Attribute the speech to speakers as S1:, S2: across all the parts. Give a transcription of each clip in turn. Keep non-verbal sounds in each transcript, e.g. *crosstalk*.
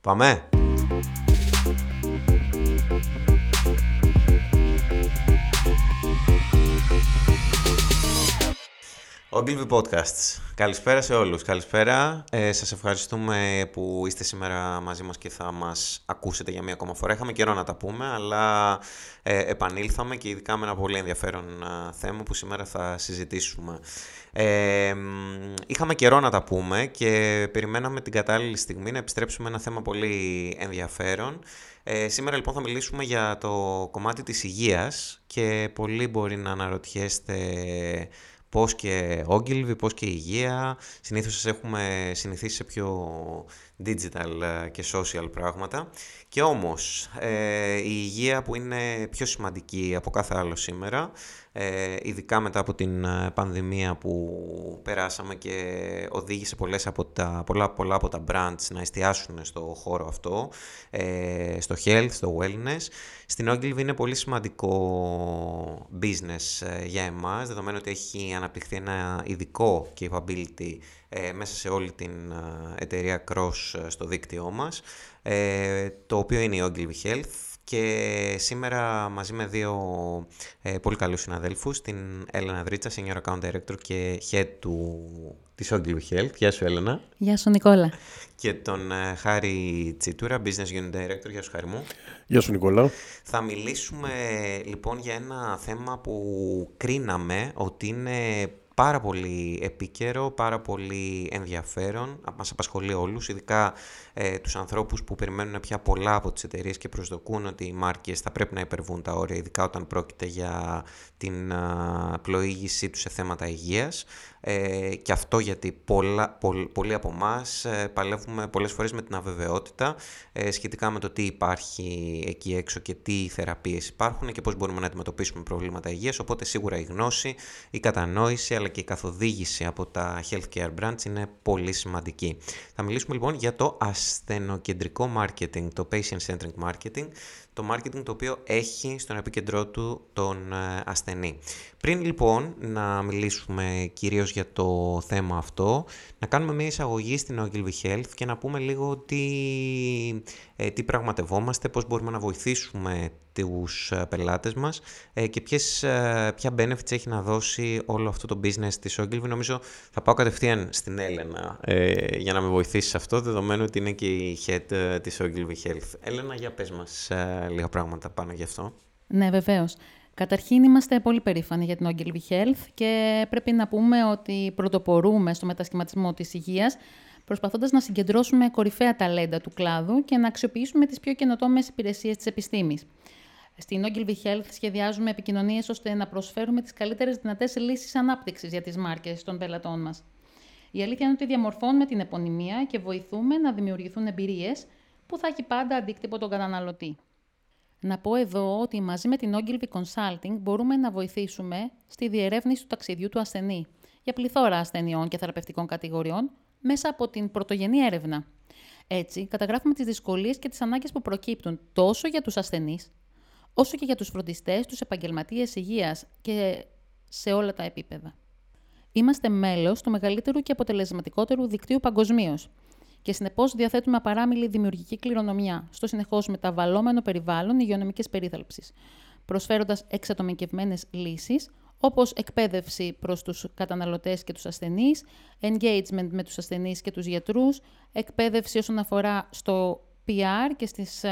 S1: Πάμε! Ogilvy Podcasts. Καλησπέρα σε όλους. Καλησπέρα. Ε, σας ευχαριστούμε που είστε σήμερα μαζί μας και θα μας ακούσετε για μία ακόμα φορά. Είχαμε καιρό να τα πούμε, αλλά ε, επανήλθαμε και ειδικά με ένα πολύ ενδιαφέρον θέμα που σήμερα θα συζητήσουμε. Ε, είχαμε καιρό να τα πούμε και περιμέναμε την κατάλληλη στιγμή να επιστρέψουμε ένα θέμα πολύ ενδιαφέρον. Ε, σήμερα λοιπόν θα μιλήσουμε για το κομμάτι της υγείας και πολλοί μπορεί να αναρωτιέστε πώς και Ogilvy, πώς και υγεία. Συνήθως σας έχουμε συνηθίσει σε πιο digital ε, και social πράγματα. Και όμως, ε, η υγεία που είναι πιο σημαντική από κάθε άλλο σήμερα, ε, ειδικά μετά από την ε, πανδημία που περάσαμε και οδήγησε πολλές από τα, πολλά, πολλά από τα brands να εστιάσουν στο χώρο αυτό, ε, στο health, στο wellness. Στην Ogilvy είναι πολύ σημαντικό business για εμάς, δεδομένου ότι έχει αναπτυχθεί ένα ειδικό capability μέσα σε όλη την εταιρεία Cross στο δίκτυό μας, το οποίο είναι η Ogilvy Health και σήμερα μαζί με δύο ε, πολύ καλούς συναδέλφους, την Έλενα Δρίτσα, Senior Account Director και Head του, της Ogilvy Health. Γεια σου Έλενα.
S2: Γεια σου Νικόλα.
S1: Και τον ε, Χάρη Τσιτούρα, Business Unit Director. Γεια σου Χάρη μου.
S3: Γεια σου Νικόλα.
S1: Θα μιλήσουμε λοιπόν για ένα θέμα που κρίναμε ότι είναι πάρα πολύ επίκαιρο, πάρα πολύ ενδιαφέρον, μας απασχολεί όλους, ειδικά ε, τους ανθρώπους που περιμένουν πια πολλά από τις εταιρείες και προσδοκούν ότι οι μάρκες θα πρέπει να υπερβούν τα όρια, ειδικά όταν πρόκειται για την α, πλοήγησή τους σε θέματα υγείας. Ε, και αυτό γιατί πολλά, πολλοί από εμάς ε, παλεύουμε πολλές φορές με την αβεβαιότητα ε, σχετικά με το τι υπάρχει εκεί έξω και τι θεραπείες υπάρχουν και πώς μπορούμε να αντιμετωπίσουμε προβλήματα υγείας. Οπότε σίγουρα η γνώση, η κατανόηση αλλά και η καθοδήγηση από τα healthcare brands είναι πολύ σημαντική. Θα μιλήσουμε λοιπόν για το ασθενοκεντρικό marketing, το patient-centric marketing, το marketing το οποίο έχει στον επίκεντρό του τον ε, ασθενή. Πριν λοιπόν να μιλήσουμε κυρίως για το θέμα αυτό, να κάνουμε μια εισαγωγή στην Ogilvy Health και να πούμε λίγο τι, ε, τι πραγματευόμαστε, πώς μπορούμε να βοηθήσουμε τους ε, πελάτες μας ε, και ποιες, ε, ποια benefits έχει να δώσει όλο αυτό το business της Ogilvy. Νομίζω θα πάω κατευθείαν στην Έλενα ε, για να με βοηθήσει σε αυτό, δεδομένου ότι είναι και η head της Ogilvy Health. Έλενα, για πες μας λίγα πράγματα πάνω γι' αυτό.
S2: Ναι, βεβαίως. Καταρχήν είμαστε πολύ περήφανοι για την Ogilvy Health και πρέπει να πούμε ότι πρωτοπορούμε στο μετασχηματισμό της υγείας προσπαθώντας να συγκεντρώσουμε κορυφαία ταλέντα του κλάδου και να αξιοποιήσουμε τις πιο καινοτόμες υπηρεσίες της επιστήμης. Στην Ogilvy Health σχεδιάζουμε επικοινωνίες ώστε να προσφέρουμε τις καλύτερες δυνατές λύσεις ανάπτυξης για τις μάρκες των πελατών μας. Η αλήθεια είναι ότι διαμορφώνουμε την επωνυμία και βοηθούμε να δημιουργηθούν εμπειρίες που θα έχει πάντα αντίκτυπο τον καταναλωτή. Να πω εδώ ότι μαζί με την Ogilvy Consulting μπορούμε να βοηθήσουμε στη διερεύνηση του ταξιδιού του ασθενή για πληθώρα ασθενειών και θεραπευτικών κατηγοριών μέσα από την πρωτογενή έρευνα. Έτσι, καταγράφουμε τις δυσκολίες και τις ανάγκες που προκύπτουν τόσο για τους ασθενείς, όσο και για τους φροντιστές, τους επαγγελματίες υγείας και σε όλα τα επίπεδα. Είμαστε μέλος του μεγαλύτερου και αποτελεσματικότερου δικτύου παγκοσμίως και συνεπώς διαθέτουμε απαράμιλη δημιουργική κληρονομιά στο συνεχώς μεταβαλλόμενο περιβάλλον υγειονομικής περίθαλψης, προσφέροντας εξατομικευμένες λύσεις όπως εκπαίδευση προς τους καταναλωτές και τους ασθενείς, engagement με τους ασθενείς και τους γιατρούς, εκπαίδευση όσον αφορά στο PR και στις ε,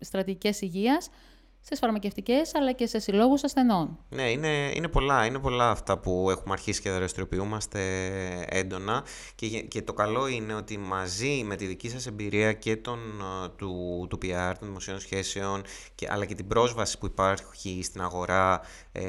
S2: στρατηγικές υγείας, στι φαρμακευτικές αλλά και σε συλλόγους ασθενών.
S1: Ναι, είναι, είναι, πολλά, είναι πολλά αυτά που έχουμε αρχίσει και δραστηριοποιούμαστε έντονα και, και το καλό είναι ότι μαζί με τη δική σας εμπειρία και τον, του, του PR, των δημοσίων σχέσεων και, αλλά και την πρόσβαση που υπάρχει στην αγορά ε,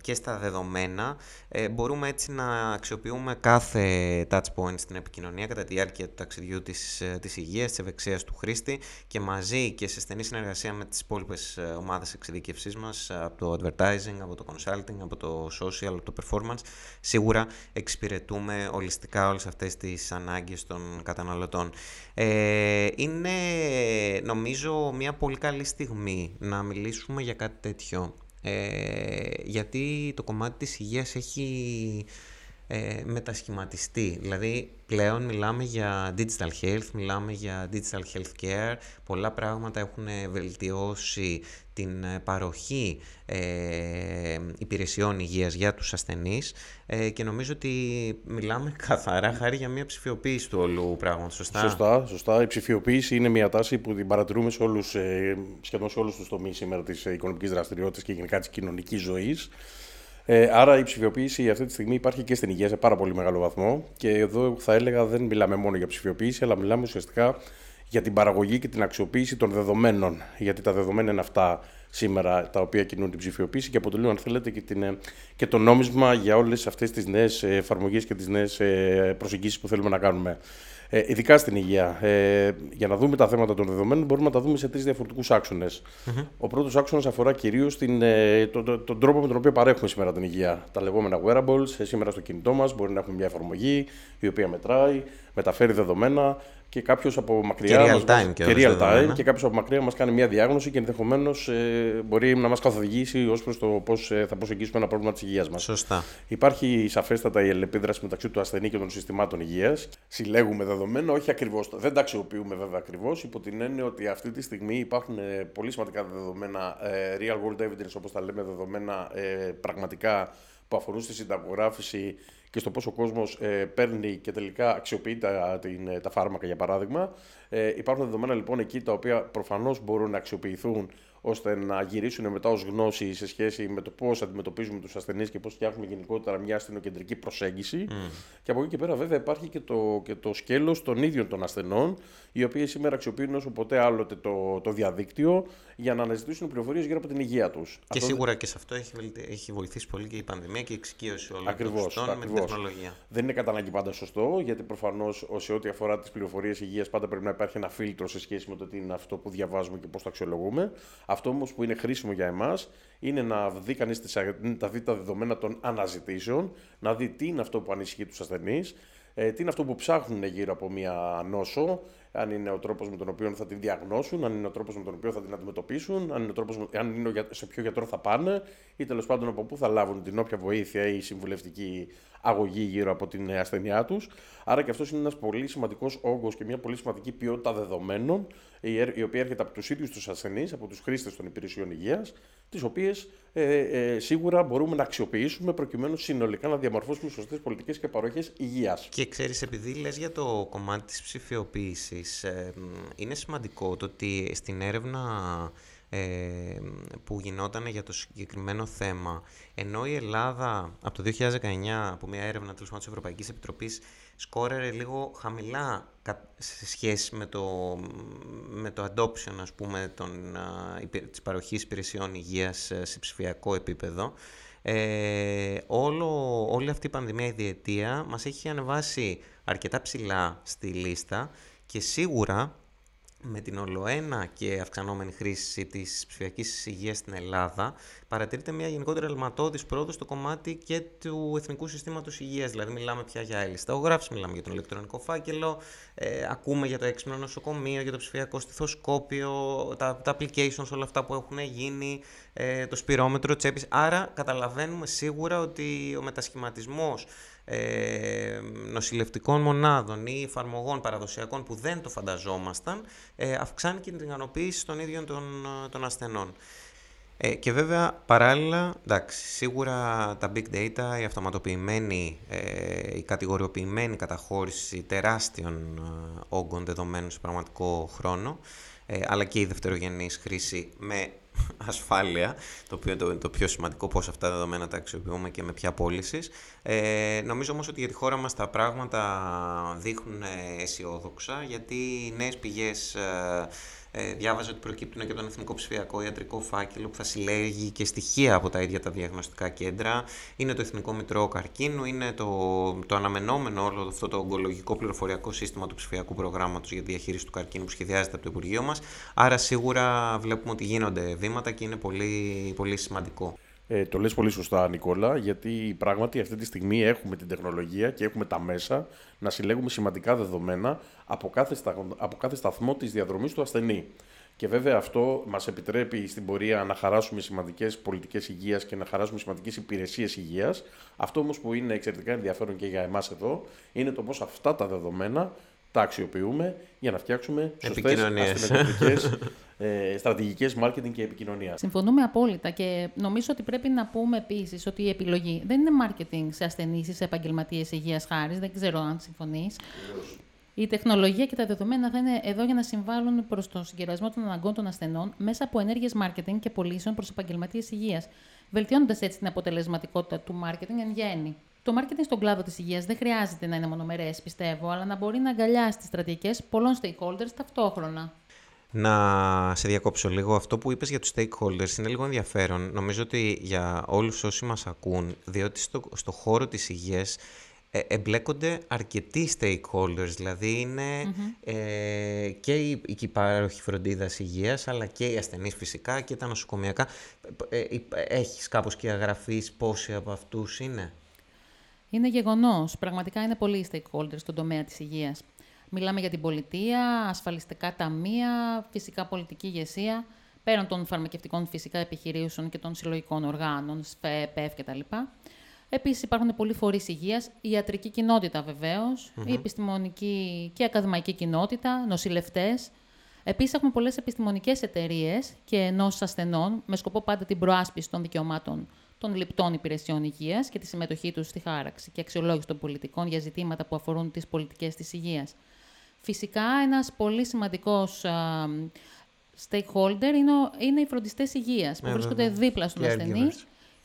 S1: και στα δεδομένα ε, μπορούμε έτσι να αξιοποιούμε κάθε touch point στην επικοινωνία κατά τη διάρκεια του ταξιδιού της, ε, της υγείας, της ευεξίας του χρήστη και μαζί και σε στενή συνεργασία με τις υπόλοιπες ομάδες εξειδικευσής μας από το advertising, από το consulting, από το social, από το performance σίγουρα εξυπηρετούμε ολιστικά όλες αυτές τις ανάγκες των καταναλωτών. Ε, είναι νομίζω μια πολύ καλή στιγμή να μιλήσουμε για κάτι τέτοιο ε, γιατί το κομμάτι της υγείας έχει ε, μετασχηματιστεί. Δηλαδή πλέον μιλάμε για digital health, μιλάμε για digital health care, πολλά πράγματα έχουν βελτιώσει την ε, παροχή ε, υπηρεσιών υγείας για τους ασθενείς ε, και νομίζω ότι μιλάμε *laughs* καθαρά χάρη για μια ψηφιοποίηση του όλου πράγματος, σωστά;
S3: Σωστά, σωστά. Η ψηφιοποίηση είναι μια τάση που την παρατηρούμε σε όλους, ε, σχεδόν σε όλους τους τομείς σήμερα της οικονομικής δραστηριότητας και γενικά της κοινωνικής ζωής. Ε, άρα η ψηφιοποίηση αυτή τη στιγμή υπάρχει και στην υγεία σε πάρα πολύ μεγάλο βαθμό. Και εδώ θα έλεγα δεν μιλάμε μόνο για ψηφιοποίηση, αλλά μιλάμε ουσιαστικά για την παραγωγή και την αξιοποίηση των δεδομένων. Γιατί τα δεδομένα είναι αυτά σήμερα τα οποία κινούν την ψηφιοποίηση και αποτελούν, αν θέλετε, και, την, ε, και το νόμισμα για όλες αυτές τις νέες εφαρμογές και τις νέες προσεγγίσεις που θέλουμε να κάνουμε. Ε, ειδικά στην υγεία. Ε, για να δούμε τα θέματα των δεδομένων, μπορούμε να τα δούμε σε τρεις διαφορετικούς Ο πρώτος άξονας αφορά κυρίως ε, το, το, τον τρόπο με τον οποίο παρέχουμε σήμερα την υγεία. Τα λεγόμενα wearables, ε, σήμερα στο κινητό μας μπορεί να έχουμε μια εφαρμογή η οποία μετράει, μεταφέρει δεδομένα και κάποιος από μακριά.
S1: Και real time,
S3: και, real time και κάποιος από μακριά μας κάνει μια διάγνωση και ενδεχομένως ε, μπορεί να μας καθοδηγήσει ως προς το πώς ε, θα προσεγγίσουμε ένα πρόβλημα της υγείας μας.
S1: Σωστά.
S3: Υπάρχει σαφέστατα η αλληλεπίδραση μεταξύ του ασθενή και των συστημάτων υγείας. Συλλέγουμε δεδομένα, όχι ακριβώς. Δεν τα αξιοποιούμε βέβαια ακριβώς, υπό την έννοια ότι αυτή τη στιγμή υπάρχουν ε, πολύ σημαντικά δεδομένα, ε, real world evidence όπως τα λέμε, δεδομένα ε, πραγματικά που αφορούν στη συνταγογράφηση και στο πόσο ο κόσμος ε, παίρνει και τελικά αξιοποιεί τα, την, ε, τα φάρμακα, για παράδειγμα. Ε, υπάρχουν δεδομένα λοιπόν εκεί τα οποία προφανώς μπορούν να αξιοποιηθούν ώστε να γυρίσουν μετά ως γνώση σε σχέση με το πώς αντιμετωπίζουμε τους ασθενείς και πώς φτιάχνουμε γενικότερα μια αστυνοκεντρική προσέγγιση. Mm. Και από εκεί και πέρα, βέβαια, υπάρχει και το, και το σκέλος των ίδιων των ασθενών, οι οποίοι σήμερα αξιοποιούν όσο ποτέ άλλοτε το, το διαδίκτυο για να αναζητήσουν πληροφορίες γύρω από την υγεία τους.
S1: Και αυτό... σίγουρα και σε αυτό έχει, έχει βοηθήσει πολύ και η πανδημία και η εξοικείωση όλων ακριβώς, των με την τεχνολογία.
S3: Δεν είναι κατά ανάγκη πάντα σωστό, γιατί προφανώς σε ό,τι αφορά τις πληροφορίες υγείας πάντα πρέπει να υπάρχει ένα φίλτρο σε σχέση με το τι είναι αυτό που διαβάζουμε και πώς το αξιολογούμε. Αυτό όμως που είναι χρήσιμο για εμάς είναι να δει κανείς τα, τα δεδομένα των αναζητήσεων, να δει τι είναι αυτό που ανησυχεί τους ασθενείς, ε, τι είναι αυτό που ψάχνουν γύρω από μια νόσο, αν είναι ο τρόπος με τον οποίο θα την διαγνώσουν, αν είναι ο τρόπος με τον οποίο θα την αντιμετωπίσουν, αν είναι, ο τρόπος, αν είναι σε ποιο γιατρό θα πάνε ή τέλος πάντων από πού θα λάβουν την όποια βοήθεια ή συμβουλευτική αγωγή γύρω από την ασθενειά τους. Άρα και αυτός είναι ένας πολύ σημαντικός όγκος και μια πολύ σημαντική ποιότητα δεδομένων, η οποία έρχεται από τους ίδιους τους ασθενείς, από τους χρήστες των υπηρεσιών υγείας, τις οποίες ε, ε, σίγουρα μπορούμε να αξιοποιήσουμε προκειμένου συνολικά να διαμορφώσουμε σωστές πολιτικές και παροχές υγείας.
S1: Και ξέρεις, επειδή λες για το κομμάτι της ψηφιοποίησης, ε, είναι σημαντικό το ότι στην έρευνα ε, που γινόταν για το συγκεκριμένο θέμα. Ενώ η Ελλάδα από το 2019, από μια έρευνα τέλος της Ευρωπαϊκής Επιτροπής, σκόρερε λίγο χαμηλά σε σχέση με το, με το adoption, ας πούμε, των, της παροχής υπηρεσιών υγείας ε, σε ψηφιακό επίπεδο, ε, όλο, όλη αυτή η πανδημία, η διετία, μας έχει ανεβάσει αρκετά ψηλά στη λίστα και σίγουρα με την ολοένα και αυξανόμενη χρήση της ψηφιακής υγείας στην Ελλάδα, παρατηρείται μια γενικότερη αλματώδης πρόοδος στο κομμάτι και του Εθνικού Συστήματος Υγείας. Δηλαδή, μιλάμε πια για ελισταγογράφηση, μιλάμε για τον ηλεκτρονικό φάκελο, ε, ακούμε για το έξυπνο νοσοκομείο, για το ψηφιακό στιθοσκόπιο, τα, τα applications, όλα αυτά που έχουν γίνει, ε, το σπυρόμετρο τσέπης. Άρα, καταλαβαίνουμε σίγουρα ότι ο μετασχηματισμός ε, νοσηλευτικών μονάδων ή εφαρμογών παραδοσιακών που δεν το φανταζόμασταν, ε, αυξάνει και την ικανοποίηση των ίδιων των, των ασθενών. Ε, και βέβαια, παράλληλα, εντάξει, σίγουρα τα big data, η αυτοματοποιημένη, ε, η κατηγοριοποιημένη καταχώρηση τεράστιων ε, όγκων δεδομένων σε πραγματικό χρόνο, ε, αλλά και η δευτερογενής χρήση με ασφάλεια, το οποίο είναι το, το πιο σημαντικό, πώς αυτά τα δεδομένα τα αξιοποιούμε και με ποια πώληση. Ε, νομίζω όμως ότι για τη χώρα μας τα πράγματα δείχνουν αισιόδοξα, γιατί οι νέες πηγές ε, ε, διάβαζα ότι προκύπτουν και τον Εθνικό Ψηφιακό Ιατρικό Φάκελο που θα συλλέγει και στοιχεία από τα ίδια τα διαγνωστικά κέντρα. Είναι το Εθνικό Μητρό Καρκίνου, είναι το, το αναμενόμενο όλο αυτό το ογκολογικό πληροφοριακό σύστημα του ψηφιακού προγράμματος για διαχείριση του καρκίνου που σχεδιάζεται από το Υπουργείο μας. Άρα σίγουρα βλέπουμε ότι γίνονται βήματα και είναι πολύ, πολύ σημαντικό.
S3: Ε, το λες πολύ σωστά, Νικόλα, γιατί πράγματι αυτή τη στιγμή έχουμε την τεχνολογία και έχουμε τα μέσα να συλλέγουμε σημαντικά δεδομένα από κάθε, από κάθε σταθμό της διαδρομής του ασθενή. Και βέβαια αυτό μας επιτρέπει στην πορεία να χαράσουμε σημαντικές πολιτικές υγείας και να χαράσουμε σημαντικές υπηρεσίες υγείας. Αυτό όμως που είναι εξαιρετικά ενδιαφέρον και για εμάς εδώ είναι το πώς αυτά τα δεδομένα τα αξιοποιούμε για να φτιάξουμε σωστές αστυνομικές ε, στρατηγικές marketing και επικοινωνίας.
S2: Συμφωνούμε απόλυτα και νομίζω ότι πρέπει να πούμε επίσης ότι η επιλογή δεν είναι marketing σε ασθενείς ή σε επαγγελματίες υγείας χάρης. Δεν ξέρω αν συμφωνείς. Η τεχνολογία και τα δεδομένα θα είναι εδώ για να συμβάλλουν προς τον συγκερασμό των αναγκών των ασθενών μέσα από ενέργειες marketing και πωλήσεων προς επαγγελματίες υγείας, βελτιώνοντας έτσι την αποτελεσματικότητα του marketing εν γέννη. Το marketing στον κλάδο της υγείας δεν χρειάζεται να είναι μονομερές, πιστεύω, αλλά να μπορεί να αγκαλιάσει τις στρατηγικές πολλών stakeholders ταυτόχρονα.
S1: Να σε διακόψω λίγο. Αυτό που είπες για τους stakeholders είναι λίγο ενδιαφέρον. Νομίζω ότι για όλους όσοι μας ακούν, διότι στο, στο χώρο της υγείας ε, εμπλέκονται αρκετοί stakeholders, δηλαδή ε, και οι, οι υπάροχοι φροντίδα υγείας, αλλά και οι ασθενείς φυσικά και τα νοσοκομιακά. Ε, ε, έχεις κάπως και αγραφείς πόσοι από αυτούς είναι;
S2: Είναι γεγονός. Πραγματικά είναι πολλοί stakeholders στον τομέα της υγείας. Μιλάμε για την πολιτεία, ασφαλιστικά ταμεία, φυσικά πολιτική ηγεσία, πέραν των φαρμακευτικών φυσικά επιχειρήσεων και των συλλογικών οργάνων, ΣΦΕ, ΠΕΦ κτλ. Επίσης, υπάρχουν πολλοί φορείς υγείας, η ιατρική κοινότητα η επιστημονική και ακαδημαϊκή κοινότητα, νοσηλευτές. Επίσης, έχουμε πολλές επιστημονικές εταιρείες και ενώσει ασθενών με σκοπό πάντα την προάσπιση των δικαιωμάτων των λιπτών υπηρεσιών υγείας και τη συμμετοχή τους στη χάραξη και αξιολόγηση των πολιτικών για ζητήματα που αφορούν τις πολιτικές της υγείας. Φυσικά, ένας πολύ σημαντικός stakeholder είναι, είναι οι φροντιστές υγείας, που ναι, βρίσκονται δίπλα στον ασθενή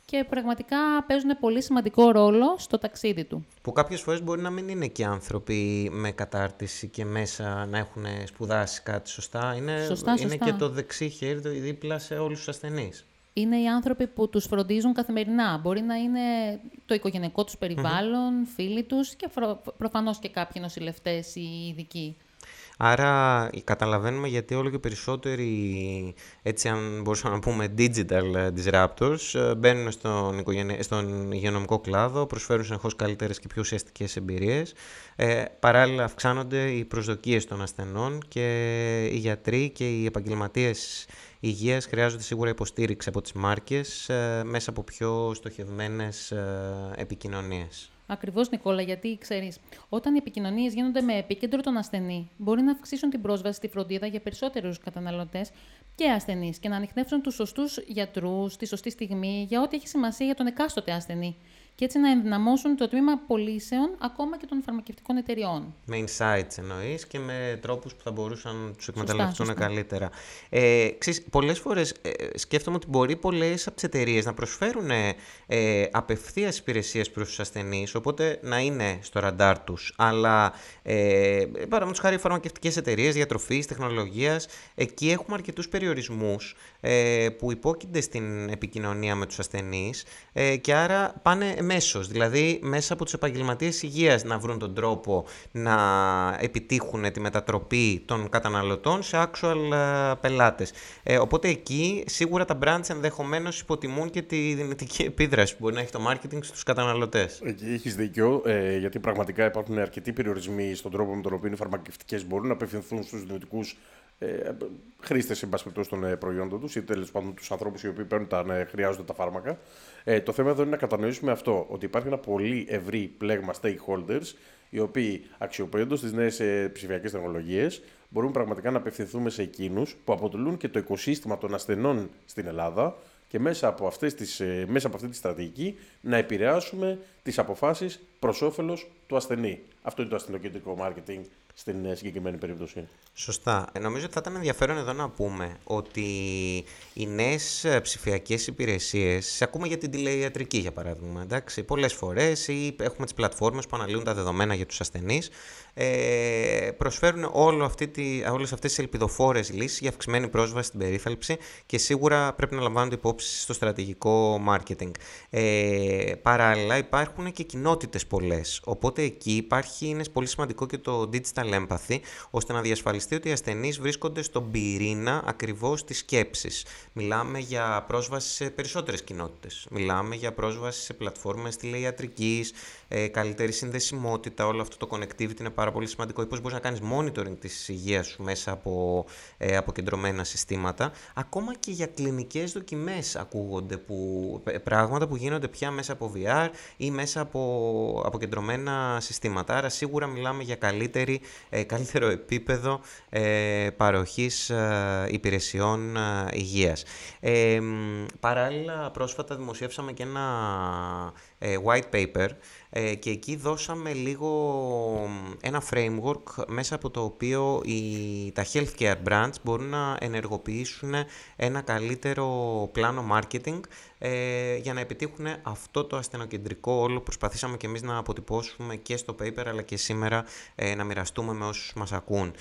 S2: και πραγματικά παίζουν πολύ σημαντικό ρόλο στο ταξίδι του.
S1: Που κάποιες φορές μπορεί να μην είναι και άνθρωποι με κατάρτιση και μέσα να έχουν σπουδάσει κάτι σωστά. Είναι,
S2: σωστά,
S1: είναι και το δεξί χέρι δίπλα σε όλους τους ασθενείς
S2: είναι οι άνθρωποι που τους φροντίζουν καθημερινά. Μπορεί να είναι το οικογενειακό τους περιβάλλον, φίλοι τους και προφανώς και κάποιοι νοσηλευτές ή ειδικοί.
S1: Άρα καταλαβαίνουμε γιατί όλο και περισσότεροι, έτσι αν μπορούσαμε να πούμε, digital disruptors ε, μπαίνουν στον, στον υγειονομικό κλάδο, προσφέρουν συνεχώς καλύτερες και πιο ουσιαστικές εμπειρίες. Ε, παράλληλα αυξάνονται οι προσδοκίες των ασθενών και οι γιατροί και οι επαγγελματίες υγείας χρειάζονται σίγουρα υποστήριξη από τις μάρκες ε, μέσα από πιο στοχευμένες ε, επικοινωνίες.
S2: Ακριβώς, Νικόλα, γιατί ξέρεις, όταν οι επικοινωνίες γίνονται με επίκεντρο τον ασθενή, μπορεί να αυξήσουν την πρόσβαση στη φροντίδα για περισσότερους καταναλωτές και ασθενείς και να ανοιχνεύσουν τους σωστούς γιατρούς στη σωστή στιγμή για ό,τι έχει σημασία για τον εκάστοτε ασθενή και έτσι να ενδυναμώσουν το τμήμα πωλήσεων ακόμα και των φαρμακευτικών εταιριών.
S1: Με insights εννοείς και με τρόπους που θα μπορούσαν να τους εκμεταλλευτούν καλύτερα. Ε, Πολλές φορές ε, σκέφτομαι ότι μπορεί πολλές από τις εταιρείες να προσφέρουν ε, απευθείας υπηρεσίες προς τους ασθενείς, οπότε να είναι στο ραντάρ τους. Αλλά ε, παραδείγματος χάρη φαρμακευτικές εταιρείες, διατροφής, τεχνολογίας, εκεί έχουμε αρκετούς περιορισμούς ε, που υπόκεινται στην επικοινωνία με τους ασθενείς ε, και άρα πάνε μέσος, δηλαδή μέσα από τους επαγγελματίες υγείας να βρουν τον τρόπο να επιτύχουν τη μετατροπή των καταναλωτών σε actual ε, πελάτες. Ε, οπότε εκεί σίγουρα τα brands ενδεχομένως υποτιμούν και τη δυνητική επίδραση που μπορεί να έχει το marketing στους καταναλωτές.
S3: Εκεί έχεις δίκιο, ε, γιατί πραγματικά υπάρχουν αρκετοί περιορισμοί στον τρόπο με τον οποίο οι φαρμακευτικές μπορούν να απευθυνθούν στους δυνητικούς ε, χρήστε των ε, προϊόντων τους ή τέλος πάντων τους ανθρώπους οι οποίοι παίρνουν τα, ναι, χρειάζονται τα φάρμακα. Ε, το θέμα εδώ είναι να κατανοήσουμε αυτό, ότι υπάρχει ένα πολύ ευρύ πλέγμα stakeholders, οι οποίοι αξιοποιώντας τις νέες ψηφιακές τεχνολογίες μπορούν πραγματικά να απευθυνθούμε σε εκείνους που αποτελούν και το οικοσύστημα των ασθενών στην Ελλάδα και μέσα από, αυτές τις, ε, μέσα από αυτή τη στρατηγική να επηρεάσουμε τις αποφάσεις προς όφελος του ασθενή. Αυτό είναι το ασθενοκεντρικό marketing στην ε, συγκεκριμένη περίπτωση.
S1: Σωστά. Ε, νομίζω ότι θα ήταν ενδιαφέρον εδώ να πούμε ότι οι νέες ψηφιακές υπηρεσίες, ακούμε για την τηλεϊατρική για παράδειγμα, εντάξει, πολλές φορές ή έχουμε τις πλατφόρμες που αναλύουν τα δεδομένα για τους ασθενείς, ε, προσφέρουν όλο αυτή τη, όλες αυτές τις ελπιδοφόρες λύσεις για αυξημένη πρόσβαση στην περίθαλψη και σίγουρα πρέπει να λαμβάνονται υπόψη στο στρατηγικό marketing. Ε, παράλληλα υπάρχουν και κοινότητες πολλές, οπότε εκεί υπάρχει, είναι πολύ σημαντικό και το digital empathy, ώστε να διασφαλιστεί ότι οι ασθενείς βρίσκονται στον πυρήνα ακριβώς της σκέψης. Μιλάμε για πρόσβαση σε περισσότερες κοινότητες. Μιλάμε για πρόσβαση σε πλατφόρμες τηλεϊατρικής, ε, καλύτερη συνδεσιμότητα, όλο αυτό το connectivity είναι πάρα πολύ σημαντικό. Ή πώς μπορείς να κάνεις monitoring της υγείας σου μέσα από ε, αποκεντρωμένα συστήματα. Ακόμα και για κλινικές δοκιμές ακούγονται που, πράγματα που γίνονται πια μέσα από VR ή μέσα από αποκεντρωμένα συστήματα. Άρα σίγουρα μιλάμε για καλύτερη, ε, καλύτερο επίπεδο ε, παροχής ε, υπηρεσιών ε, υγείας. Ε, παράλληλα, πρόσφατα δημοσιεύσαμε και ένα ε, white paper ε, και εκεί δώσαμε λίγο ένα framework μέσα από το οποίο οι, τα healthcare brands μπορούν να ενεργοποιήσουν ένα καλύτερο πλάνο marketing ε, για να επιτύχουν αυτό το ασθενοκεντρικό όλο. Προσπαθήσαμε και εμείς να αποτυπώσουμε και στο paper αλλά και σήμερα να μοιραστούμε με όσους μας ακούν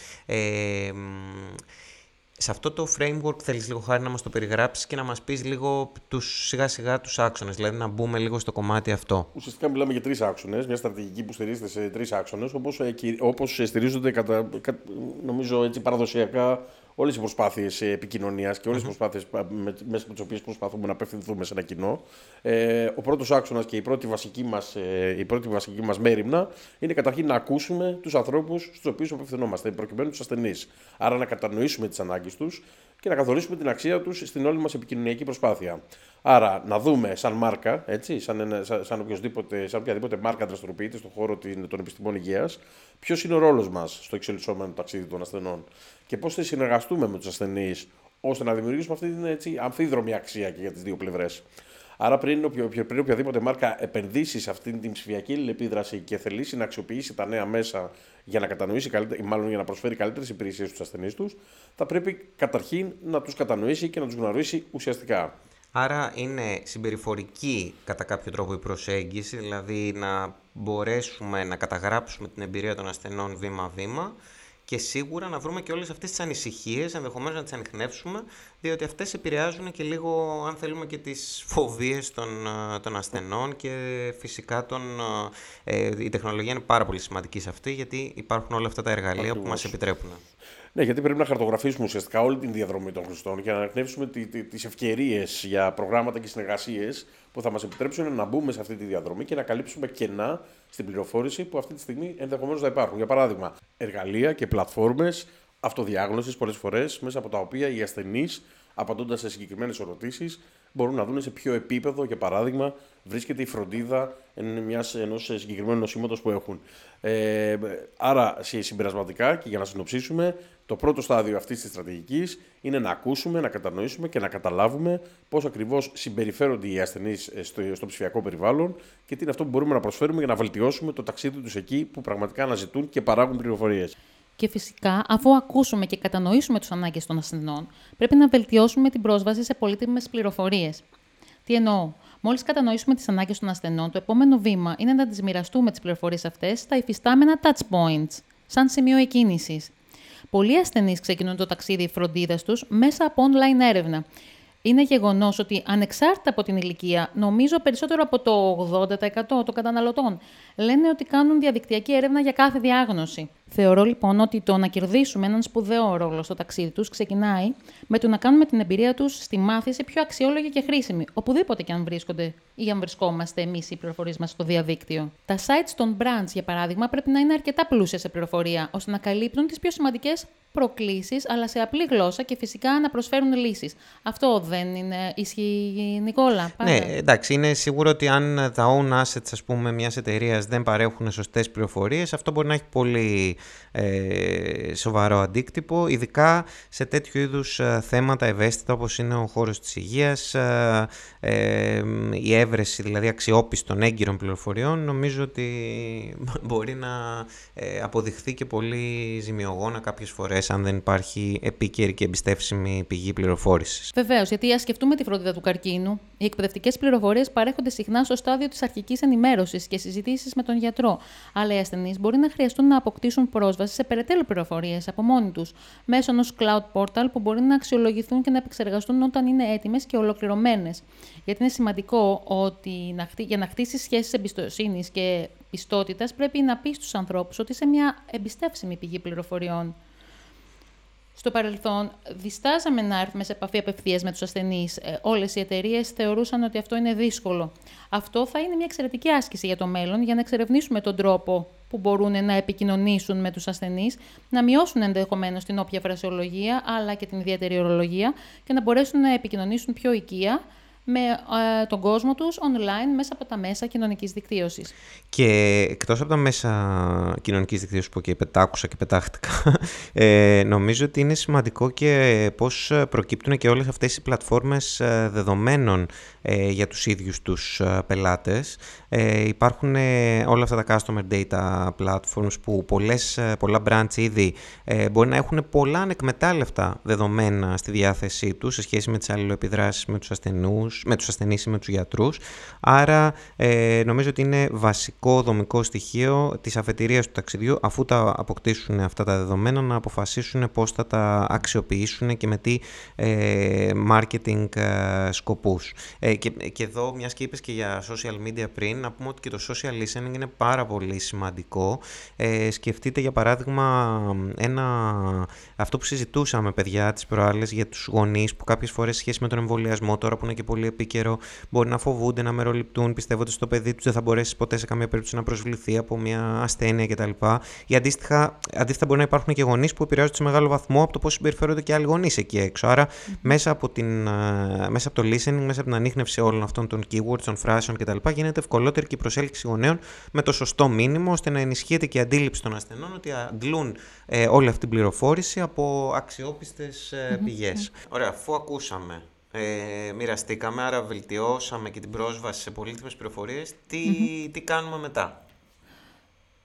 S1: σε αυτό το framework θέλεις λίγο χάρη να μας το περιγράψεις και να μας πεις λίγο τους, σιγά σιγά τους άξονες, δηλαδή να μπούμε λίγο στο κομμάτι αυτό.
S3: Ουσιαστικά μιλάμε για τρεις άξονες, μια στρατηγική που στηρίζεται σε τρεις άξονες, όπως, ε, όπως στηρίζονται κατά, νομίζω έτσι παραδοσιακά όλες οι προσπάθειες επικοινωνίας και όλες οι προσπάθειες μέσα από τις οποίες προσπαθούμε να απευθυνθούμε σε ένα κοινό. Ε, ο πρώτος άξονας και η πρώτη βασική μας ε, η πρώτη βασική μας μέρημνα είναι καταρχήν να ακούσουμε τους ανθρώπους στους οποίους απευθυνόμαστε, προκειμένου τους ασθενείς. Άρα να κατανοήσουμε τις ανάγκες τους και να καθορίσουμε την αξία τους στην όλη μας επικοινωνιακή προσπάθεια. Άρα να δούμε σαν μάρκα, έτσι, σαν, ένα, σαν, σαν, σαν οποιαδήποτε μάρκα δραστηριοποιείται στον χώρο των επιστημών υγείας, ποιος είναι ο ρόλος μας στο εξελισσόμενο ταξίδι των ασθενών και πώς θα συνεργαστούμε με τους ασθενείς ώστε να δημιουργήσουμε αυτή την έτσι, αμφίδρομη αξία και για τις δύο πλευρές. Άρα, πριν, πριν οποιαδήποτε μάρκα επενδύσει σε αυτή την ψηφιακή επίδραση και θελήσει να αξιοποιήσει τα νέα μέσα για να κατανοήσει καλύτερα, μάλλον για να προσφέρει καλύτερες υπηρεσίες στους ασθενείς τους, θα πρέπει καταρχήν να τους κατανοήσει και να τους γνωρίσει ουσιαστικά.
S1: Άρα είναι συμπεριφορική κατά κάποιο τρόπο η προσέγγιση, δηλαδή να μπορέσουμε να καταγράψουμε την εμπειρία των ασθενών βήμα-βήμα και σίγουρα να βρούμε και όλες αυτές τις ανησυχίες, ενδεχομένως να τις ανοιχνεύσουμε, διότι αυτές επηρεάζουν και λίγο, αν θέλουμε, και τις φοβίες των, ε, των ασθενών και φυσικά τον, ε, η τεχνολογία είναι πάρα πολύ σημαντική σε αυτή, γιατί υπάρχουν όλα αυτά τα εργαλεία που μας επιτρέπουν.
S3: Ναι, γιατί πρέπει να χαρτογραφήσουμε ουσιαστικά όλη την διαδρομή των χρηστών και να ανακνεύσουμε τις ευκαιρίες για προγράμματα και συνεργασίες που θα μας επιτρέψουν να μπούμε σε αυτή τη διαδρομή και να καλύψουμε κενά στην πληροφόρηση που αυτή τη στιγμή ενδεχομένως θα υπάρχουν. Για παράδειγμα, εργαλεία και πλατφόρμες αυτοδιάγνωσης πολλές φορές μέσα από τα οποία οι ασθενείς, απαντώντας σε συγκεκριμένες ερωτήσεις, μπορούν να δουν σε ποιο επίπεδο, για παράδειγμα, βρίσκεται η φροντίδα ενός συγκεκριμένου νοσήματος που έχουν. Ε, άρα, συμπερασματικά και για να συνοψίσουμε, το πρώτο στάδιο αυτής της στρατηγικής είναι να ακούσουμε, να κατανοήσουμε και να καταλάβουμε πώς ακριβώς συμπεριφέρονται οι ασθενείς ε, στο, στο ψηφιακό περιβάλλον και τι είναι αυτό που μπορούμε να προσφέρουμε για να βελτιώσουμε το ταξίδι τους εκεί που πραγματικά αναζητούν και παράγουν πληροφορίες.
S2: Και φυσικά, αφού ακούσουμε και κατανοήσουμε τους ανάγκες των ασθενών, πρέπει να βελτιώσουμε την πρόσβαση σε πολύτιμες πληροφορίες. Τι εννοώ; Μόλις κατανοήσουμε τις ανάγκες των ασθενών, το επόμενο βήμα είναι να τις μοιραστούμε τις πληροφορίες αυτές στα υφιστάμενα touch points, σαν σημείο εκκίνησης. Πολλοί ασθενείς ξεκινούν το ταξίδι φροντίδα τους μέσα από online έρευνα είναι γεγονός ότι ανεξάρτητα από την ηλικία, νομίζω περισσότερο από το 80% των καταναλωτών λένε ότι κάνουν διαδικτυακή έρευνα για κάθε διάγνωση. Θεωρώ λοιπόν ότι το να κερδίσουμε έναν σπουδαίο ρόλο στο ταξίδι τους ξεκινάει με το να κάνουμε την εμπειρία τους στη μάθηση πιο αξιόλογη και χρήσιμη, οπουδήποτε και αν βρίσκονται ή αν βρισκόμαστε εμείς οι πληροφορίες μας στο διαδίκτυο. Τα sites των brands, για παράδειγμα, πρέπει να είναι αρκετά πλούσια σε πληροφορία, ώστε να καλύπτουν τις πιο σημαντικές προκλήσεις, αλλά σε απλή γλώσσα και φυσικά να προσφέρουν λύσεις. Αυτό δεν είναι ισχύει, Νικόλα.
S1: Ναι, εντάξει, είναι σίγουρο ότι αν τα own assets, ας πούμε, μιας εταιρείας δεν παρέχουν σωστές πληροφορίες, αυτό μπορεί να έχει πολύ ε, σοβαρό αντίκτυπο, ειδικά σε τέτοιου είδους ε, θέματα ευαίσθητα όπως είναι ο χώρος της υγείας, ε, ε, η έβρεση δηλαδή αξιόπιστων έγκυρων πληροφοριών, νομίζω ότι μπορεί να ε, αποδειχθεί και πολύ ζημιογόνα κάποιες φορές αν δεν υπάρχει επίκαιρη και εμπιστεύσιμη πηγή πληροφόρησης.
S2: Βεβαίως, γιατί ας σκεφτούμε τη φροντίδα του καρκίνου, οι εκπαιδευτικές πληροφορίες παρέχονται συχνά στο στάδιο της αρχικής ενημέρωσης και συζητήσεις με τον γιατρό. Αλλά οι ασθενείς μπορεί να χρειαστούν να αποκτήσουν πρόσβαση σε περαιτέρω πληροφορίες από μόνοι τους, μέσω ενός cloud portal που μπορεί να αξιολογηθούν και να επεξεργαστούν όταν είναι έτοιμες και ολοκληρωμένες. Γιατί είναι σημαντικό ότι για να χτίσεις σχέσεις εμπιστοσύνης και πιστότητας πρέπει να πεις στους ανθρώπους ότι είσαι μια εμπιστεύσιμη πηγή πληροφοριών. Στο παρελθόν, διστάζαμε να έρθουμε σε επαφή απευθείας με τους ασθενείς. Ε, Όλες οι εταιρείες θεωρούσαν ότι αυτό είναι δύσκολο. Αυτό θα είναι μια εξαιρετική άσκηση για το μέλλον για να εξερευνήσουμε τον τρόπο που μπορούν να επικοινωνήσουν με τους ασθενείς, να μειώσουν ενδεχομένως την όποια φρασιολογία, αλλά και την ιδιαίτερη ορολογία και να μπορέσουν να επικοινωνήσουν πιο οικία με ε, τον κόσμο τους online μέσα από τα μέσα κοινωνικής δικτύωσης.
S1: Και εκτός από τα μέσα κοινωνικής δικτύωσης που και πετάκουσα και πετάχτηκα, ε, νομίζω ότι είναι σημαντικό και πώς προκύπτουν και όλες αυτές οι πλατφόρμες ε, δεδομένων ε, για τους ίδιους τους ε, πελάτες. Ε, υπάρχουν όλα αυτά τα customer data platforms που πολλές, πολλά brands ήδη μπορεί να έχουν πολλά ανεκμετάλλευτα δεδομένα στη διάθεσή τους σε σχέση με τις αλληλοεπιδράσεις με τους, ασθενούς, με τους ασθενείς ή με τους γιατρούς. Άρα νομίζω ότι είναι βασικό δομικό στοιχείο της αφετηρίας του ταξιδιού αφού τα αποκτήσουν αυτά τα δεδομένα να αποφασίσουν πώς θα τα αξιοποιήσουν και με τι marketing σκοπούς. Και, και εδώ, μιας και είπες και για social media πριν, να πούμε ότι και το social listening είναι πάρα πολύ σημαντικό. Ε, σκεφτείτε για παράδειγμα ένα, αυτό που συζητούσαμε παιδιά τις προάλλες για τους γονείς που κάποιες φορές σχέση με τον εμβολιασμό τώρα που είναι και πολύ επίκαιρο μπορεί να φοβούνται, να μεροληπτούν, πιστεύω ότι στο παιδί τους δεν θα μπορέσει ποτέ σε καμία περίπτωση να προσβληθεί από μια ασθένεια κτλ. Ή αντίστοιχα, αντίστοιχα μπορεί να υπάρχουν και γονείς που επηρεάζονται σε μεγάλο βαθμό από το πώς συμπεριφέρονται και άλλοι γονείς εκεί έξω. Άρα μέσα από, την, ε, μέσα από το listening, μέσα από την ανείχνευση όλων αυτών των keywords, των φράσεων κτλ. γίνεται ευκολότερη και η προσέλκυση γονέων με το σωστό μήνυμα, ώστε να ενισχύεται και η αντίληψη των ασθενών ότι αντλούν ε, όλη αυτή την πληροφόρηση από αξιόπιστες ε, πηγες Ωραία, αφού ακούσαμε ε, μοιραστήκαμε, άρα βελτιώσαμε και την πρόσβαση σε πολύτιμες πληροφορίες. Τι, τι κάνουμε μετά;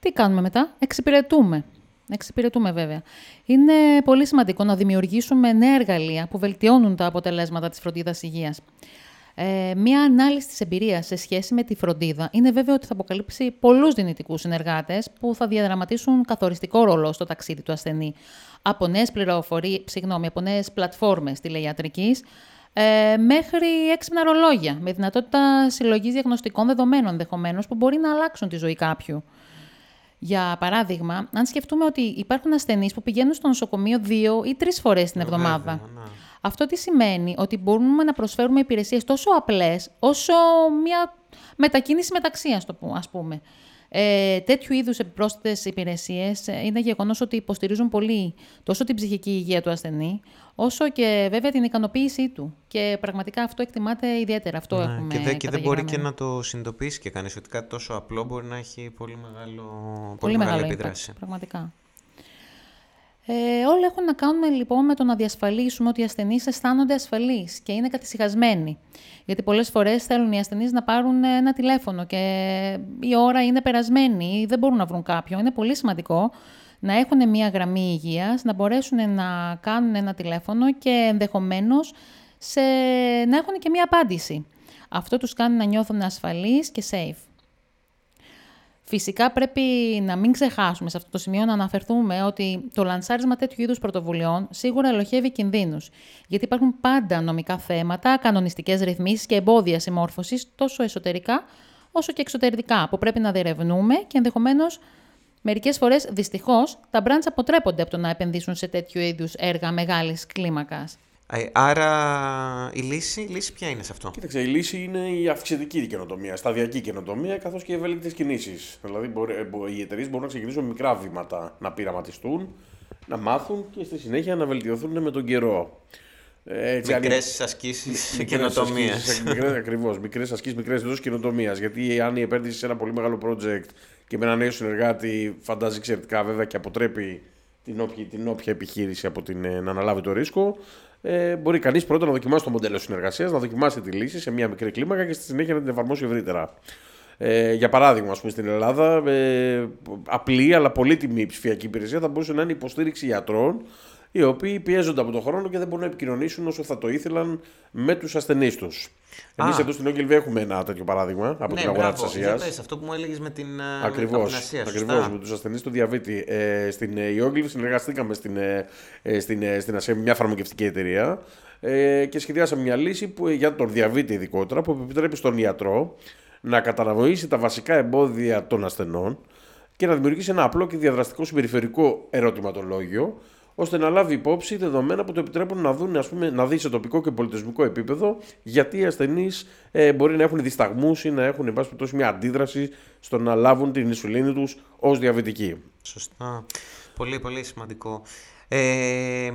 S2: Τι κάνουμε μετά; Εξυπηρετούμε. Εξυπηρετούμε βέβαια. Είναι πολύ σημαντικό να δημιουργήσουμε νέα εργαλεία που βελτιώνουν τα αποτελέσματα της φροντίδας υγείας. Ε, μία ανάλυση της εμπειρίας σε σχέση με τη φροντίδα είναι βέβαιο ότι θα αποκαλύψει πολλούς δυνητικούς συνεργάτες που θα διαδραματίσουν καθοριστικό ρόλο στο ταξίδι του ασθενή. Από νέες, συγγνώμη, από νέες πλατφόρμες τηλεϊατρικής, ε, μέχρι έξυπνα ρολόγια, με δυνατότητα συλλογής διαγνωστικών δεδομένων ενδεχομένως που μπορεί να αλλάξουν τη ζωή κάποιου. Για παράδειγμα, αν σκεφτούμε ότι υπάρχουν ασθενείς που πηγαίνουν στο νοσοκομείο δύο ή τρεις φορές την ναι, εβδομάδα. Ναι. Αυτό τι σημαίνει, ότι μπορούμε να προσφέρουμε υπηρεσίες τόσο απλές, όσο μια μετακίνηση μεταξύ, ας πούμε. Ε, τέτοιου είδους επιπρόσθετες υπηρεσίες ε, είναι γεγονός ότι υποστηρίζουν πολύ τόσο την ψυχική υγεία του ασθενή, όσο και βέβαια την ικανοποίησή του. Και πραγματικά αυτό εκτιμάται ιδιαίτερα. Αυτό
S1: ναι,
S2: έχουμε
S1: Και, δε, και δεν μπορεί και να το συνειδητοποιήσει και κανείς ότι κάτι τόσο απλό μπορεί να έχει πολύ, μεγάλο, πολύ, πολύ μεγάλη μεγάλο επίδραση.
S2: πραγματικά. Ε, όλα έχουν να κάνουν λοιπόν με το να διασφαλίσουμε ότι οι ασθενείς αισθάνονται ασφαλείς και είναι κατησυχασμένοι. Γιατί πολλές φορές θέλουν οι ασθενείς να πάρουν ένα τηλέφωνο και η ώρα είναι περασμένη ή δεν μπορούν να βρουν κάποιον. Είναι πολύ σημαντικό να έχουν μια γραμμή υγείας, να μπορέσουν να κάνουν ένα τηλέφωνο και ενδεχομένως σε... να έχουν και μια απάντηση. Αυτό τους κάνει να νιώθουν ασφαλείς και safe. Φυσικά πρέπει να μην ξεχάσουμε σε αυτό το σημείο να αναφερθούμε ότι το λανσάρισμα τέτοιου είδους πρωτοβουλειών σίγουρα ελοχεύει κινδύνους. Γιατί υπάρχουν πάντα νομικά θέματα, κανονιστικές ρυθμίσεις και εμπόδια συμμόρφωσης τόσο εσωτερικά όσο και εξωτερικά που πρέπει να διερευνούμε και ενδεχομένως μερικές φορές δυστυχώς τα brands αποτρέπονται από το να επενδύσουν σε τέτοιου είδους έργα μεγάλης κλίμακας.
S1: Ε, άρα η λύση, η λύση ποια είναι σε αυτό;
S3: Κοίταξε, η λύση είναι η αυξητική καινοτομία, σταδιακή καινοτομία καθώς και ευέλικτε κινήσει. Δηλαδή, ε, οι εταιρείες μπορούν να ξεκινήσουν με μικρά βήματα να πειραματιστούν, να μάθουν και στη συνέχεια να βελτιωθούν με τον καιρό.
S1: Μικρές ασκήσεις καινοτομία.
S3: Ακριβώς. Μικρές ασκήσεις, μικρές δόσει καινοτομίας. Γιατί αν η επένδυση σε ένα πολύ μεγάλο project και με ένα νέο συνεργάτη φαντάζει εξαιρετικά βέβαια και αποτρέπει την όποια, την όποια επιχείρηση από την, ε, να αναλάβει το ρίσκο, ε, μπορεί κανείς πρώτα να δοκιμάσει το μοντέλο συνεργασίας, να δοκιμάσει τη λύση σε μια μικρή κλίμακα και στη συνέχεια να την εφαρμόσει ευρύτερα. Ε, για παράδειγμα, ας πούμε, στην Ελλάδα, ε, απλή αλλά πολύτιμη ψηφιακή υπηρεσία θα μπορούσε να είναι υποστήριξη γιατρών οι οποίοι πιέζονται από τον χρόνο και δεν μπορούν να επικοινωνήσουν όσο θα το ήθελαν με τους ασθενείς τους. Εμείς εδώ στην Ogilvy έχουμε ένα τέτοιο παράδειγμα από
S1: ναι,
S3: την αγορά της Ασίας.
S1: αυτό που μου έλεγες με την
S3: Ακριβώς. Ακριβώς, με τους ασθενείς του διαβήτη. Ε, στην ε, Ogilvy συνεργαστήκαμε στην, ε, ε, στην, ε, στην Ασία με μια φαρμακευτική εταιρεία ε, και σχεδιάσαμε μια λύση που, για τον διαβήτη ειδικότερα που επιτρέπει στον ιατρό να καταναβοήσει τα βασικά εμπόδια των ασθενών και να δημιουργήσει ένα απλό και διαδραστικό συμπεριφερικό ερωτηματολόγιο ώστε να λάβει υπόψη δεδομένα που το επιτρέπουν να, δουν, ας πούμε, να δει σε τοπικό και πολιτισμικό επίπεδο γιατί οι ασθενείς ε, μπορεί να έχουν δισταγμούς ή να έχουν εν μια αντίδραση στο να λάβουν την ισουλίνη τους ως διαβητικοί.
S1: Σωστά. Πολύ, πολύ σημαντικό. Ε,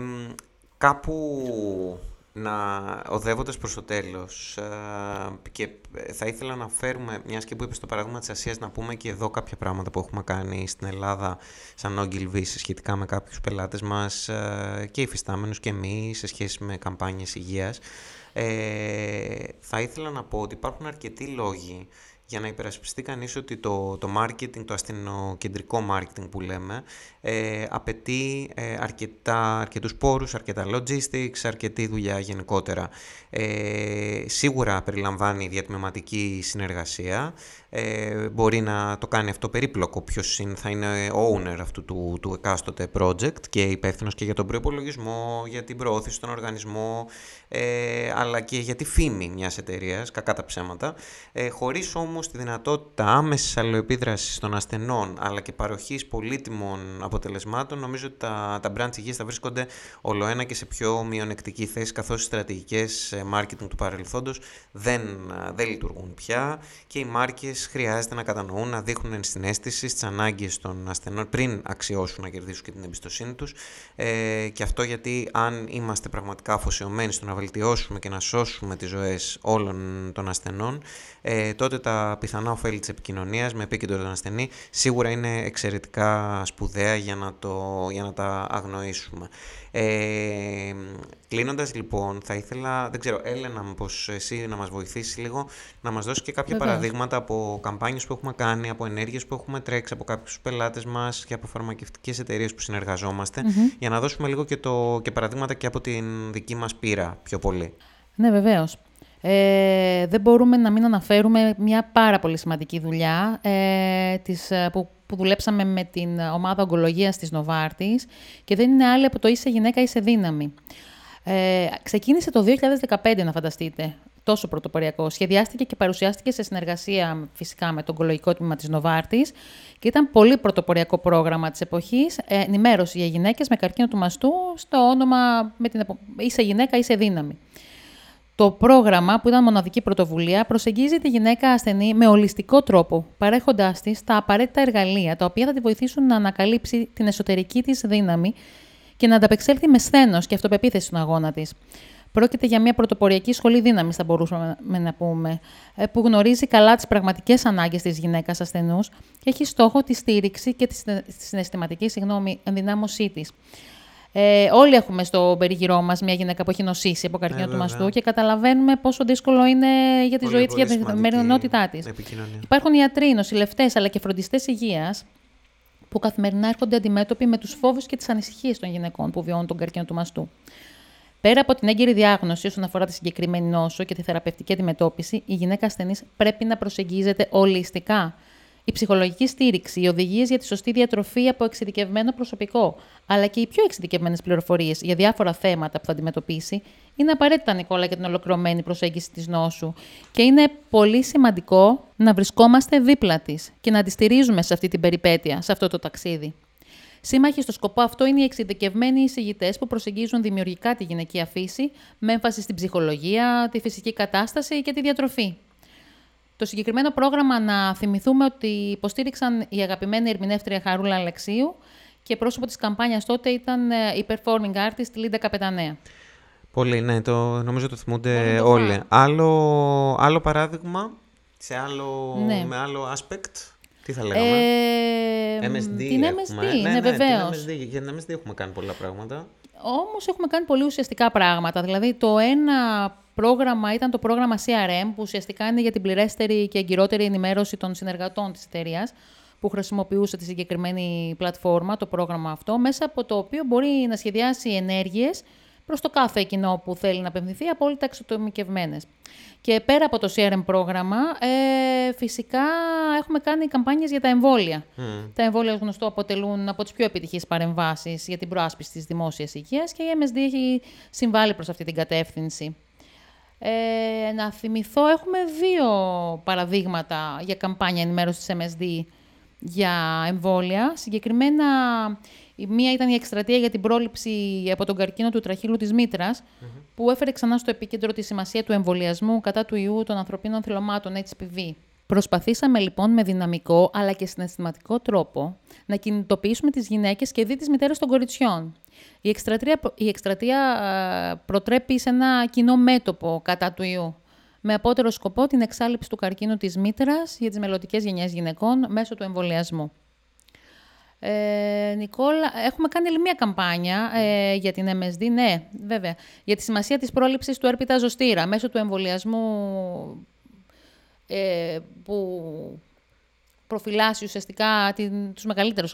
S1: κάπου να οδεύοντας προς το τέλος ε, και θα ήθελα να φέρουμε, μιας και που είπες στο παράδειγμα της Ασίας, να πούμε και εδώ κάποια πράγματα που έχουμε κάνει στην Ελλάδα σαν Ogilvy σχετικά με κάποιους πελάτες μας ε, και υφιστάμενους και εμείς σε σχέση με καμπάνιες υγείας. Ε, θα ήθελα να πω ότι υπάρχουν αρκετοί λόγοι για να υπερασπιστεί κανείς ότι το, το marketing, το ασθενοκεντρικό marketing που λέμε, ε, απαιτεί ε, αρκετά, αρκετούς πόρους, αρκετά logistics, αρκετή δουλειά γενικότερα. Ε, σίγουρα περιλαμβάνει διατμηματική συνεργασία, ε, μπορεί να το κάνει αυτό περίπλοκο ποιος θα είναι owner αυτού του, του εκάστοτε project και υπεύθυνος και για τον προπολογισμό, για την προώθηση στον οργανισμό, ε, αλλά και για τη φήμη μιας εταιρείας, κακά τα ψέματα, ε, χωρίς όμως τη δυνατότητα άμεσης αλληλοεπίδρασης των ασθενών, αλλά και παροχής πολύτιμων αποτελεσμάτων, νομίζω ότι τα, τα brands υγείας θα βρίσκονται ολοένα και σε πιο μειονεκτική θέση, καθώς οι στρατηγικές ε, marketing του παρελθόντος δεν, ε, δεν λειτουργούν πια και οι μάρκες χρειάζεται να κατανοούν, να δείχνουν ενσυναίσθηση στις ανάγκες των ασθενών πριν αξιώσουν να κερδίσουν και την εμπιστοσύνη τους. Ε, και αυτό γιατί αν είμαστε πραγματικά αφοσιωμένοι στο να βελτιώσουμε και να σώσουμε τις ζωές όλων των ασθενών ε, τότε τα πιθανά ωφέλη της επικοινωνίας με επίκεντρο τον ασθενή σίγουρα είναι εξαιρετικά σπουδαία για να, το, για να τα αγνοήσουμε. Ε, Κλείνοντας λοιπόν, θα ήθελα, δεν ξέρω, Έλενα, μήπως εσύ να μας βοηθήσεις λίγο, να μας δώσεις και κάποια παραδείγματα από καμπάνιες που έχουμε κάνει, από ενέργειες που έχουμε τρέξει, από κάποιους πελάτες μας και από φαρμακευτικές εταιρείες που συνεργαζομαστε για να δώσουμε λίγο και, το, και παραδείγματα και από την δική μας πείρα πιο πολύ.
S2: Ναι, βεβαίως. Ε, δεν μπορούμε να μην αναφέρουμε μια πάρα πολύ σημαντική δουλειά ε, της, ε, που, που δουλέψαμε με την ομάδα ογκολογίας της Νοβάρτης και δεν είναι άλλη από το είσαι γυναίκα, είσαι δύναμη. Ε, ξεκίνησε το 2015, να φανταστείτε, τόσο πρωτοποριακό. Σχεδιάστηκε και παρουσιάστηκε σε συνεργασία φυσικά με το ογκολογικό τμήμα της Νοβάρτης και ήταν πολύ πρωτοποριακό πρόγραμμα της εποχής, ε, ενημέρωση για γυναίκες με καρκίνο του μαστού στο όνομα με την, είσαι γυναίκα, είσαι δύναμη. Το πρόγραμμα, που ήταν μοναδική πρωτοβουλία, προσεγγίζει τη γυναίκα ασθενή με ολιστικό τρόπο, παρέχοντάς της τα απαραίτητα εργαλεία, τα οποία θα τη βοηθήσουν να ανακαλύψει την εσωτερική της δύναμη και να ανταπεξέλθει με σθένος και αυτοπεποίθηση στον αγώνα της. Πρόκειται για μια πρωτοποριακή σχολή δύναμης, θα μπορούσαμε να πούμε, ε, που γνωρίζει καλά τις πραγματικές ανάγκες της γυναίκας ασθενούς και έχει στόχο τη στήριξη και τη συναισθηματική συγγνώμη, ενδυνάμωσή της. Ε, όλοι έχουμε στο περίγυρό μας μια γυναίκα που έχει νοσήσει από καρκίνο ε, του μαστού και καταλαβαίνουμε πόσο δύσκολο είναι για τη ζωή της, για την καθημερινότητά της. Υπάρχουν ιατροί, νοσηλευτές αλλά και φροντιστές υγείας που καθημερινά έρχονται αντιμέτωποι με τους φόβους και τις ανησυχίες των γυναικών που βιώνουν τον καρκίνο του μαστού. Πέρα από την έγκυρη διάγνωση όσον αφορά τη συγκεκριμένη νόσο και τη θεραπευτική αντιμετώπιση, η γυναίκα ασθενής πρέπει να προσεγγίζεται ολιστικά η ψυχολογική στήριξη, οι οδηγίες για τη σωστή διατροφή από εξειδικευμένο προσωπικό, αλλά και οι πιο εξειδικευμένες πληροφορίες για διάφορα θέματα που θα αντιμετωπίσει, είναι απαραίτητα, Νικόλα, για την ολοκληρωμένη προσέγγιση της νόσου. Και είναι πολύ σημαντικό να βρισκόμαστε δίπλα της και να τη στηρίζουμε σε αυτή την περιπέτεια, σε αυτό το ταξίδι. Σύμμαχοι στο σκοπό αυτό είναι οι εξειδικευμένοι εισηγητές που προσεγγίζουν δημιουργικά τη γυναικεία φύση, με έμφαση στην ψυχολογία, τη φυσική κατάσταση και τη διατροφή. Το συγκεκριμένο πρόγραμμα να θυμηθούμε ότι υποστήριξαν η αγαπημένη ερμηνεύτρια Χαρούλα Αλεξίου και πρόσωπο της καμπάνιας τότε ήταν ε, η performing artist Λίντα Καπετανέα.
S1: Πολύ, ναι, το, νομίζω το θυμούνται όλοι. Άλλο, άλλο παράδειγμα, σε άλλο, ναι. με άλλο aspect, τι θα λέγαμε;
S2: Ε,
S1: MSD
S2: την
S1: έχουμε.
S2: MSD, ναι, ναι, ναι βεβαίως. MSD,
S1: για την MSD έχουμε κάνει πολλά πράγματα.
S2: Όμως έχουμε κάνει πολύ ουσιαστικά πράγματα. Δηλαδή, το ένα πρόγραμμα ήταν το πρόγραμμα CRM, που ουσιαστικά είναι για την πληρέστερη και εγκυρότερη ενημέρωση των συνεργατών της εταιρείας που χρησιμοποιούσε τη συγκεκριμένη πλατφόρμα, το πρόγραμμα αυτό, μέσα από το οποίο μπορεί να σχεδιάσει ενέργειες προς το κάθε κοινό που θέλει να απευθυνθεί, απόλυτα εξωτομικευμένες. Και πέρα από το CRM πρόγραμμα, ε, φυσικά έχουμε κάνει καμπάνιες για τα εμβόλια. Τα εμβόλια, γνωστό, αποτελούν από τις πιο επιτυχείς παρεμβάσεις για την προάσπιση της δημόσιας υγείας και η MSD έχει συμβάλει προς αυτή την κατεύθυνση. Ε, να θυμηθώ, έχουμε δύο παραδείγματα για καμπάνια ενημέρωσης της MSD για εμβόλια. Συγκεκριμένα Η μία ήταν η εκστρατεία για την πρόληψη από τον καρκίνο του τραχύλου της μητρας που έφερε ξανά στο επίκεντρο τη σημασία του εμβολιασμού κατά του ιού των ανθρωπίνων θυλωμάτων HPV. Προσπαθήσαμε λοιπόν με δυναμικό αλλά και συναισθηματικό τρόπο να κινητοποιήσουμε τις γυναίκες και δι τις μητέρες των κοριτσιών. Η εκστρατεία, η εκστρατεία προτρέπει σε ένα κοινό μέτωπο κατά του ιού, με απότερο σκοπό την εξάλληψη του καρκίνου της μήτρας για τις μελλοντικές γενιές γυναικών μέσω του εμβολιασμού. Ε, Νικόλα, έχουμε κάνει άλλη μία καμπάνια ε, για την MSD, ναι, βέβαια, για τη σημασία της πρόληψης του έρπιτα ζωστήρα μέσω του εμβολιασμού ε, που προφυλάσσει ουσιαστικά την, τους μεγαλύτερους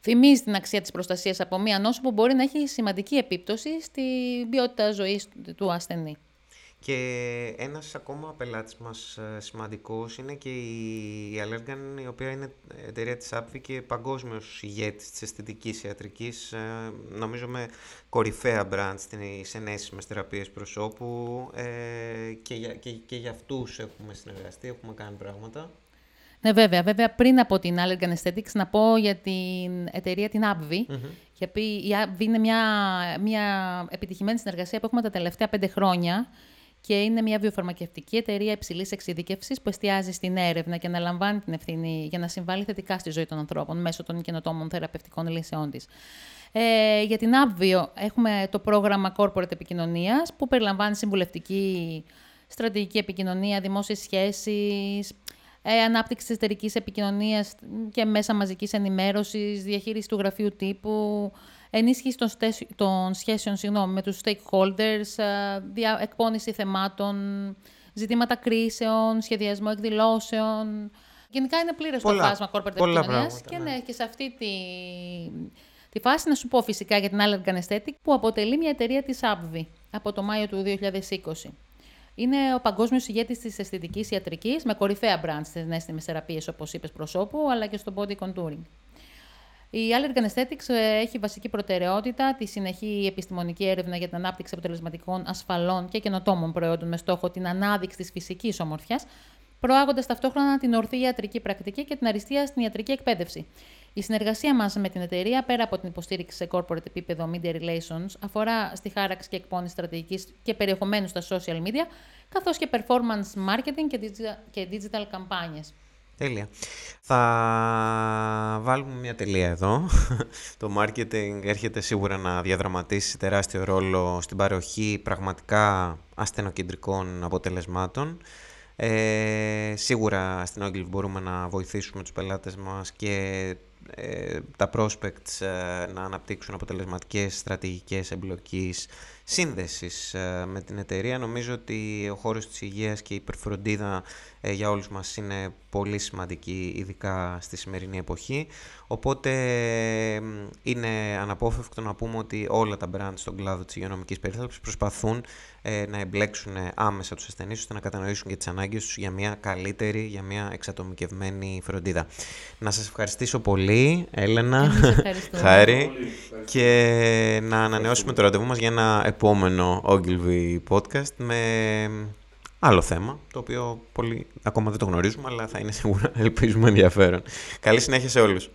S2: Θυμίζει την αξία της προστασίας από μία νόσο που μπορεί να έχει σημαντική επίπτωση στην ποιότητα ζωής του ασθενή.
S1: Και ένας ακόμα πελάτης μας ε, σημαντικός είναι και η Allergan, η οποία είναι εταιρεία της Apvi και παγκόσμιος ηγέτης της αισθητικής ιατρικής, ε, νομίζω με κορυφαία brand στις ενέσιμες θεραπείες προσώπου ε, και, για, και, και για αυτούς έχουμε συνεργαστεί, έχουμε κάνει πράγματα.
S2: Ναι, βέβαια. Βέβαια, πριν από την Allergan Aesthetics, να πω για την εταιρεία την Apvi. mm Γιατί η Apvi είναι μια, μια επιτυχημένη συνεργασία που έχουμε τα τελευταία πέντε χρόνια και είναι μια βιοφαρμακευτική εταιρεία υψηλής εξειδικεύση που εστιάζει στην έρευνα και αναλαμβάνει την ευθύνη για να συμβάλλει θετικά στη ζωή των ανθρώπων μέσω των καινοτόμων θεραπευτικών λύσεών της. Ε, για την Abvio έχουμε το πρόγραμμα Corporate Επικοινωνίας που περιλαμβάνει συμβουλευτική στρατηγική επικοινωνία, δημόσιες σχέσεις, ε, ανάπτυξη της εταιρικής επικοινωνίας και μέσα μαζικής ενημέρωσης, διαχείριση του γραφείου τύπου, ενίσχυση των, των σχέσεων συγγνώμη, με τους stakeholders, δια, εκπόνηση θεμάτων, ζητήματα κρίσεων, σχεδιασμό εκδηλώσεων. Γενικά είναι πλήρες το φάσμα corporate επικοινωνίας και, ναι. ναι, και σε αυτή τη, τη φάση να σου πω φυσικά για την Allergan Aesthetic που αποτελεί μια εταιρεία της Abvi από το Μάιο του 2020. Είναι ο παγκόσμιος ηγέτης της αισθητικής ιατρικής με κορυφαία brand στις νέστιμε θεραπείες, όπως είπες, προσώπου, αλλά και στο body contouring. Η Allergan Aesthetics ε, έχει βασική προτεραιότητα τη συνεχή επιστημονική έρευνα για την ανάπτυξη αποτελεσματικών, ασφαλών και καινοτόμων προϊόντων με στόχο την ανάδειξη της φυσικής ομορφιάς, προάγοντας ταυτόχρονα την ορθή ιατρική πρακτική και την αριστεία στην ιατρική εκπαίδευση. Η συνεργασία μας με την εταιρεία, πέρα από την υποστήριξη σε corporate επίπεδο media relations, αφορά στη χάραξη και εκπόνηση στρατηγικής και περιεχομένου στα social media, καθώς και performance marketing και digital καμπάνιες.
S1: Τέλεια. Θα βάλουμε μια τελεία εδώ. Το marketing έρχεται σίγουρα να διαδραματίσει τεράστιο ρόλο στην παροχή πραγματικά ασθενοκεντρικών αποτελεσμάτων. Ε, σίγουρα στην Ogilvy μπορούμε να βοηθήσουμε τους πελάτες μας και ε, τα prospects ε, να αναπτύξουν αποτελεσματικές στρατηγικές εμπλοκής σύνδεσης ε, με την εταιρεία. Νομίζω ότι ο χώρος της υγείας και η υπερφροντίδα για όλους μας είναι πολύ σημαντική, ειδικά στη σημερινή εποχή. Οπότε είναι αναπόφευκτο να πούμε ότι όλα τα brands στον κλάδο της υγειονομικής περίθαλψης προσπαθούν ε, να εμπλέξουν άμεσα τους ασθενείς ώστε να κατανοήσουν και τις ανάγκες τους για μια καλύτερη, για μια εξατομικευμένη φροντίδα. Να σας ευχαριστήσω πολύ, Έλενα, *laughs* Χάρη, και να ανανεώσουμε το ραντεβού μας για ένα επόμενο Ogilvy podcast με άλλο θέμα, το οποίο πολύ ακόμα δεν το γνωρίζουμε, αλλά θα είναι σίγουρα, *laughs* ελπίζουμε, ενδιαφέρον. Καλή συνέχεια σε όλους.